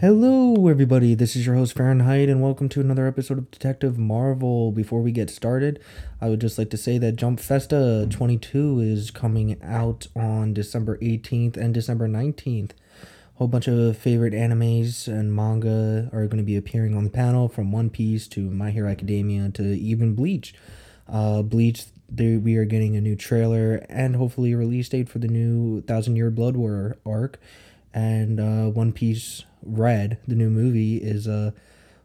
Hello, everybody. This is your host, Fahrenheit, and welcome to another episode of Detective Marvel. Before we get started, I would just like to say that Jump Festa 22 is coming out on December 18th and December 19th. A whole bunch of favorite animes and manga are going to be appearing on the panel from One Piece to My Hero Academia to even Bleach. Uh, Bleach, there, we are getting a new trailer and hopefully a release date for the new Thousand Year Blood War arc. And uh, One Piece Red, the new movie, is uh,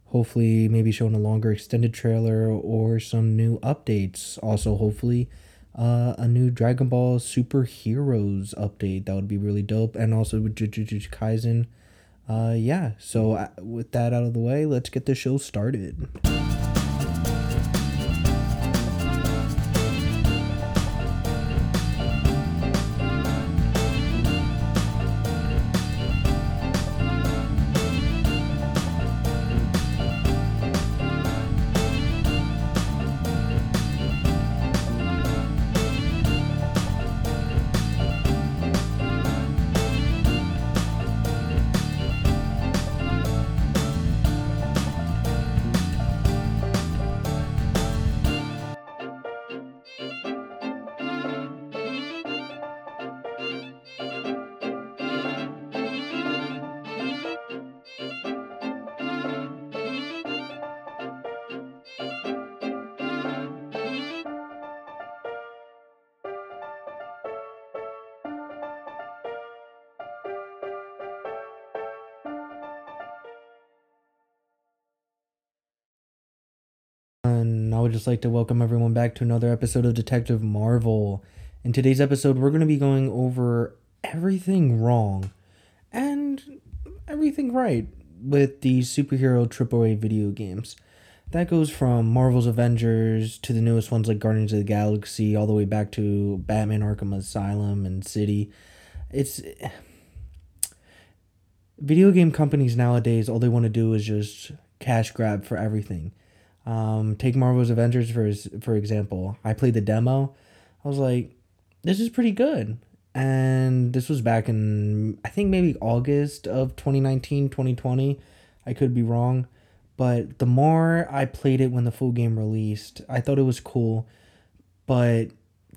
hopefully maybe showing a longer extended trailer or some new updates. Also, hopefully, uh, a new Dragon Ball Super Heroes update. That would be really dope. And also with Jujutsu Kaisen. Uh, yeah, so uh, with that out of the way, let's get the show started. Would just like to welcome everyone back to another episode of Detective Marvel. In today's episode, we're going to be going over everything wrong and everything right with these superhero AAA video games. That goes from Marvel's Avengers to the newest ones like Guardians of the Galaxy, all the way back to Batman Arkham Asylum and City. It's. Video game companies nowadays, all they want to do is just cash grab for everything um, take Marvel's Avengers for for example. I played the demo. I was like, this is pretty good. And this was back in I think maybe August of 2019, 2020. I could be wrong, but the more I played it when the full game released, I thought it was cool, but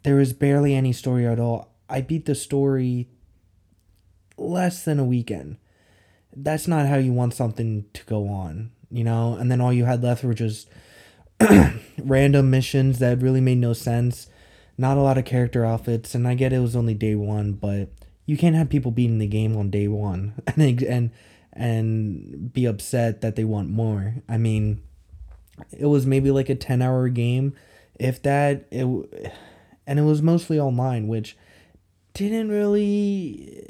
there was barely any story at all. I beat the story less than a weekend. That's not how you want something to go on you know, and then all you had left were just random missions that really made no sense. Not a lot of character outfits, and I get it was only day one, but you can't have people beating the game on day one and and and be upset that they want more. I mean, it was maybe like a ten hour game, if that. It and it was mostly online, which didn't really.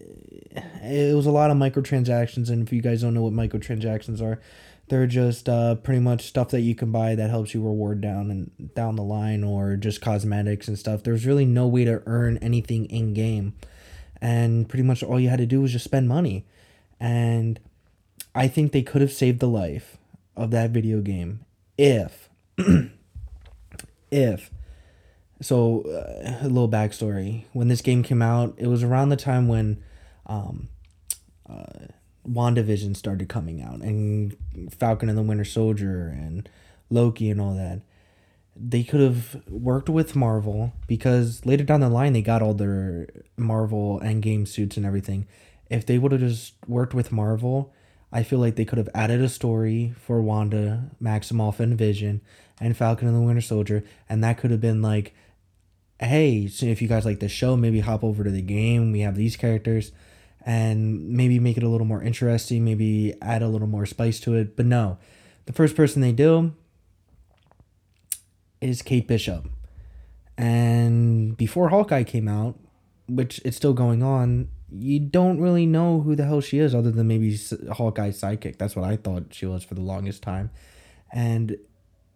It was a lot of microtransactions, and if you guys don't know what microtransactions are, they're just uh, pretty much stuff that you can buy that helps you reward down and down the line or just cosmetics and stuff. There's really no way to earn anything in game. And pretty much all you had to do was just spend money. And I think they could have saved the life of that video game if if so uh, a little backstory when this game came out it was around the time when um, uh, WandaVision started coming out and Falcon and the Winter Soldier and Loki and all that. They could have worked with Marvel because later down the line they got all their Marvel Endgame suits and everything. If they would have just worked with Marvel, I feel like they could have added a story for Wanda, Maximoff, and Vision, and Falcon and the Winter Soldier, and that could have been like, hey, so if you guys like the show, maybe hop over to the game. We have these characters and maybe make it a little more interesting, maybe add a little more spice to it. But no, the first person they do is Kate Bishop. And before Hawkeye came out, which it's still going on, you don't really know who the hell she is other than maybe Hawkeye's sidekick. That's what I thought she was for the longest time. And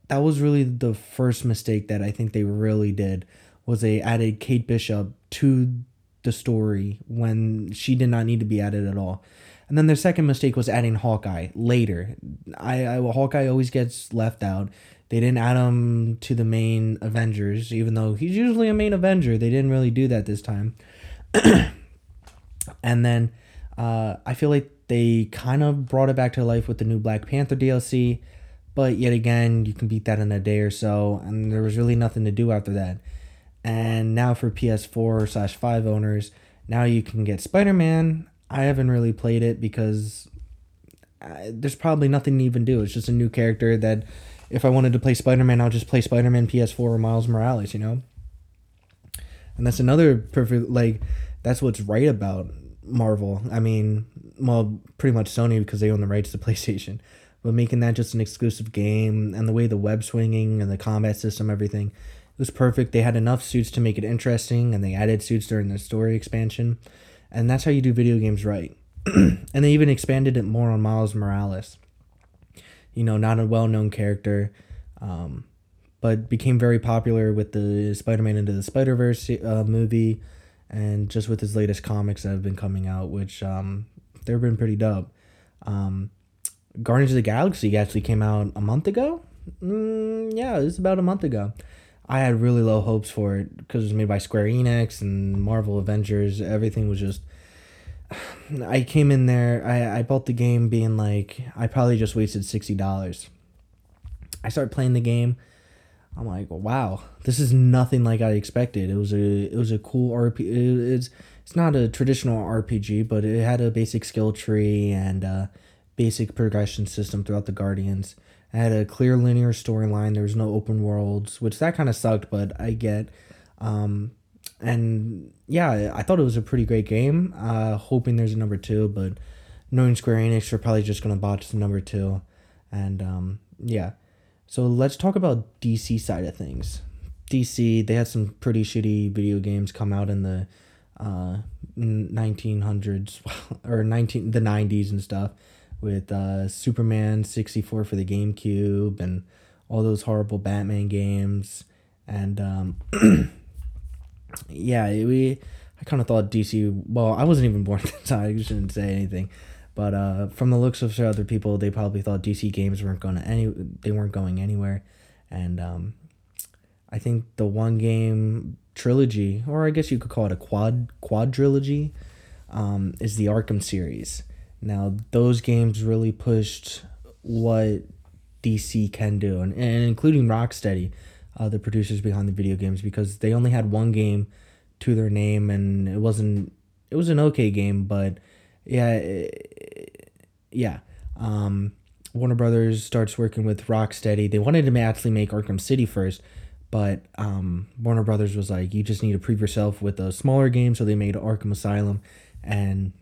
that was really the first mistake that I think they really did was they added Kate Bishop to the story when she did not need to be added at all. And then their second mistake was adding Hawkeye later. I, I Hawkeye always gets left out. They didn't add him to the main Avengers, even though he's usually a main Avenger. They didn't really do that this time. and then uh, I feel like they kind of brought it back to life with the new Black Panther DLC, but yet again, you can beat that in a day or so, and there was really nothing to do after that. And now for PS4 slash 5 owners, now you can get Spider Man. I haven't really played it because uh, there's probably nothing to even do. It's just a new character that if I wanted to play Spider Man, I'll just play Spider Man PS4 or Miles Morales, you know? And that's another perfect, like, that's what's right about Marvel. I mean, well, pretty much Sony because they own the rights to PlayStation. But making that just an exclusive game and the way the web swinging and the combat system, everything, was perfect. They had enough suits to make it interesting and they added suits during the story expansion. And that's how you do video games right. and they even expanded it more on Miles Morales. You know, not a well known character, um, but became very popular with the Spider Man Into the Spider Verse uh, movie and just with his latest comics that have been coming out, which um, they've been pretty dope. Um, Guardians of the Galaxy actually came out a month ago. Mm, yeah, it was about a month ago. I had really low hopes for it because it was made by Square Enix and Marvel Avengers. Everything was just. I came in there. I, I bought the game being like I probably just wasted sixty dollars. I started playing the game. I'm like, wow, this is nothing like I expected. It was a it was a cool RP. It's it's not a traditional RPG, but it had a basic skill tree and a basic progression system throughout the Guardians. Had a clear linear storyline. There was no open worlds, which that kind of sucked, but I get. Um, and yeah, I thought it was a pretty great game. Uh, hoping there's a number two, but knowing Square Enix, they're probably just gonna botch the number two, and um, yeah. So let's talk about DC side of things. DC, they had some pretty shitty video games come out in the uh, 1900s or 19 the 90s and stuff with uh, Superman 64 for the GameCube and all those horrible Batman games and um, yeah, we I kind of thought DC. Well, I wasn't even born at the time. I shouldn't say anything. But uh, from the looks of other people, they probably thought DC games weren't going any. They weren't going anywhere, and um, I think the one game trilogy, or I guess you could call it a quad quadrilogy, um, is the Arkham series. Now those games really pushed what DC can do, and, and including Rocksteady, uh, the producers behind the video games, because they only had one game to their name, and it wasn't. It was an okay game, but yeah, it, yeah. Um, Warner Brothers starts working with Rocksteady. They wanted to actually make Arkham City first, but um, Warner Brothers was like, you just need to prove yourself with a smaller game, so they made Arkham Asylum, and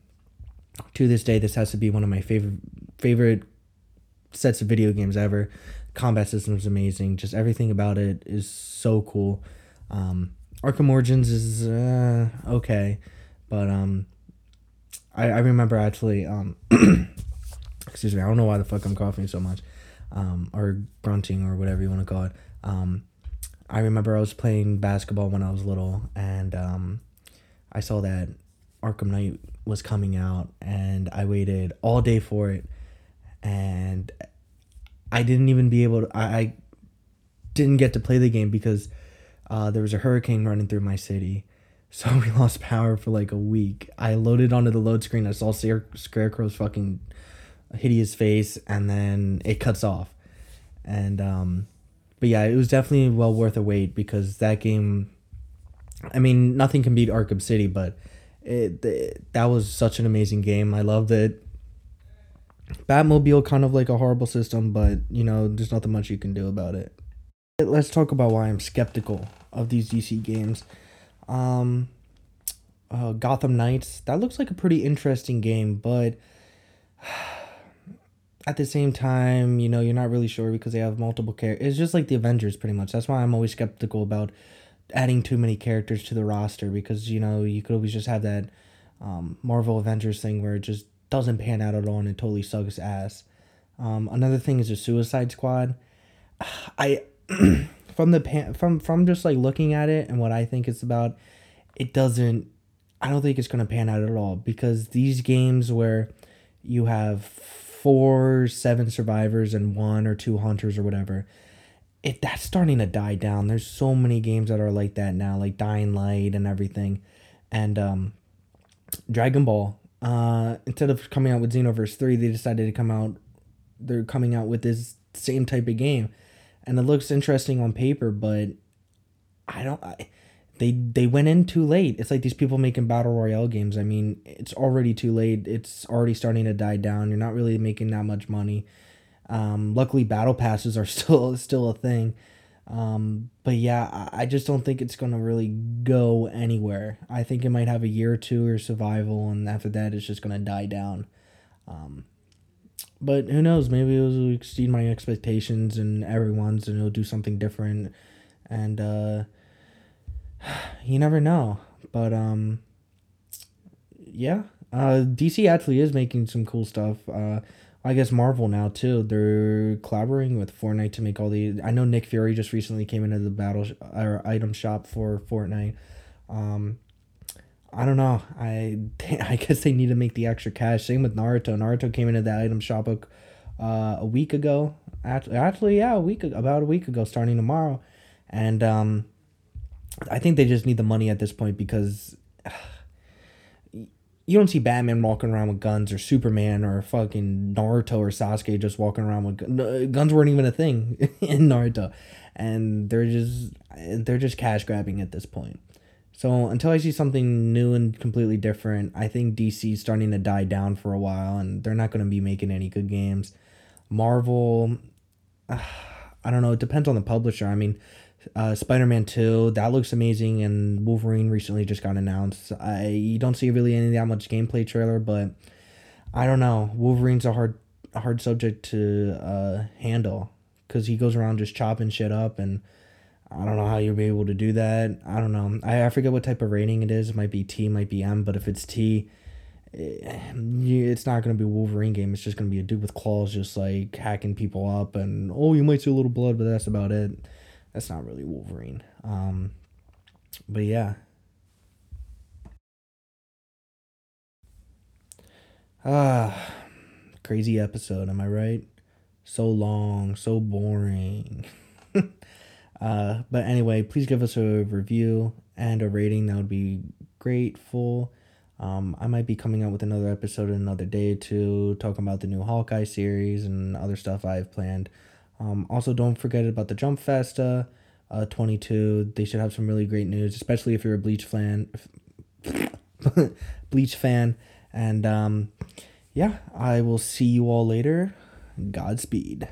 to this day, this has to be one of my favorite favorite sets of video games ever. Combat system is amazing. Just everything about it is so cool. Um, Arkham Origins is uh, okay, but um, I, I remember actually um excuse me, I don't know why the fuck I'm coughing so much. Um or grunting or whatever you want to call it. Um I remember I was playing basketball when I was little and um I saw that Arkham Knight was coming out and I waited all day for it and I didn't even be able to I, I didn't get to play the game because uh, there was a hurricane running through my city so we lost power for like a week. I loaded onto the load screen. I saw Scare- Scarecrow's fucking hideous face, and then it cuts off. And um, but yeah, it was definitely well worth a wait because that game. I mean, nothing can beat Arkham City, but it, it that was such an amazing game. I loved it. Batmobile kind of like a horrible system, but you know, there's nothing much you can do about it. Let's talk about why I'm skeptical of these DC games. Um, uh, Gotham Knights. That looks like a pretty interesting game, but at the same time, you know, you're not really sure because they have multiple characters. It's just like the Avengers, pretty much. That's why I'm always skeptical about adding too many characters to the roster because you know you could always just have that um, Marvel Avengers thing where it just doesn't pan out at all and it totally sucks ass. Um, another thing is the Suicide Squad. I from the pan, from from just like looking at it and what I think it's about, it doesn't. I don't think it's gonna pan out at all because these games where you have four, seven survivors and one or two hunters or whatever, it that's starting to die down. There's so many games that are like that now, like Dying Light and everything, and um, Dragon Ball uh, instead of coming out with Xenoverse 3, they decided to come out, they're coming out with this same type of game. And it looks interesting on paper, but I don't, I, they, they went in too late. It's like these people making battle royale games. I mean, it's already too late. It's already starting to die down. You're not really making that much money. Um, luckily, battle passes are still still a thing. Um, but yeah, I just don't think it's gonna really go anywhere. I think it might have a year or two or survival, and after that, it's just gonna die down. Um, but who knows? Maybe it'll exceed my expectations and everyone's, and it'll do something different. And uh, you never know. But um, yeah, uh, DC actually is making some cool stuff. Uh, I guess Marvel now too. They're collaborating with Fortnite to make all the. I know Nick Fury just recently came into the battle sh- or item shop for Fortnite. Um, I don't know. I I guess they need to make the extra cash. Same with Naruto. Naruto came into the item shop a, uh, a week ago. Actually, actually, yeah, a week about a week ago, starting tomorrow, and um, I think they just need the money at this point because you don't see Batman walking around with guns or Superman or fucking Naruto or Sasuke just walking around with guns weren't even a thing in Naruto, and they're just they're just cash grabbing at this point. So until I see something new and completely different, I think DC's starting to die down for a while, and they're not going to be making any good games. Marvel, uh, I don't know. It depends on the publisher. I mean, uh, Spider-Man 2, that looks amazing, and Wolverine recently just got announced. I you don't see really any that much gameplay trailer, but I don't know. Wolverine's a hard hard subject to uh, handle because he goes around just chopping shit up, and I don't know how you'll be able to do that. I don't know. I, I forget what type of rating it is. It might be T, might be M, but if it's T, eh, it's not going to be a Wolverine game. It's just going to be a dude with claws just like hacking people up, and oh, you might see a little blood, but that's about it that's not really Wolverine. Um, but yeah. Ah, crazy episode, am I right? So long, so boring. uh, but anyway, please give us a review and a rating. That would be grateful. Um, I might be coming out with another episode in another day or two, talking about the new Hawkeye series and other stuff I've planned. Um, also, don't forget about the Jump Festa uh, 22. They should have some really great news, especially if you're a Bleach fan. Bleach fan. And um, yeah, I will see you all later. Godspeed.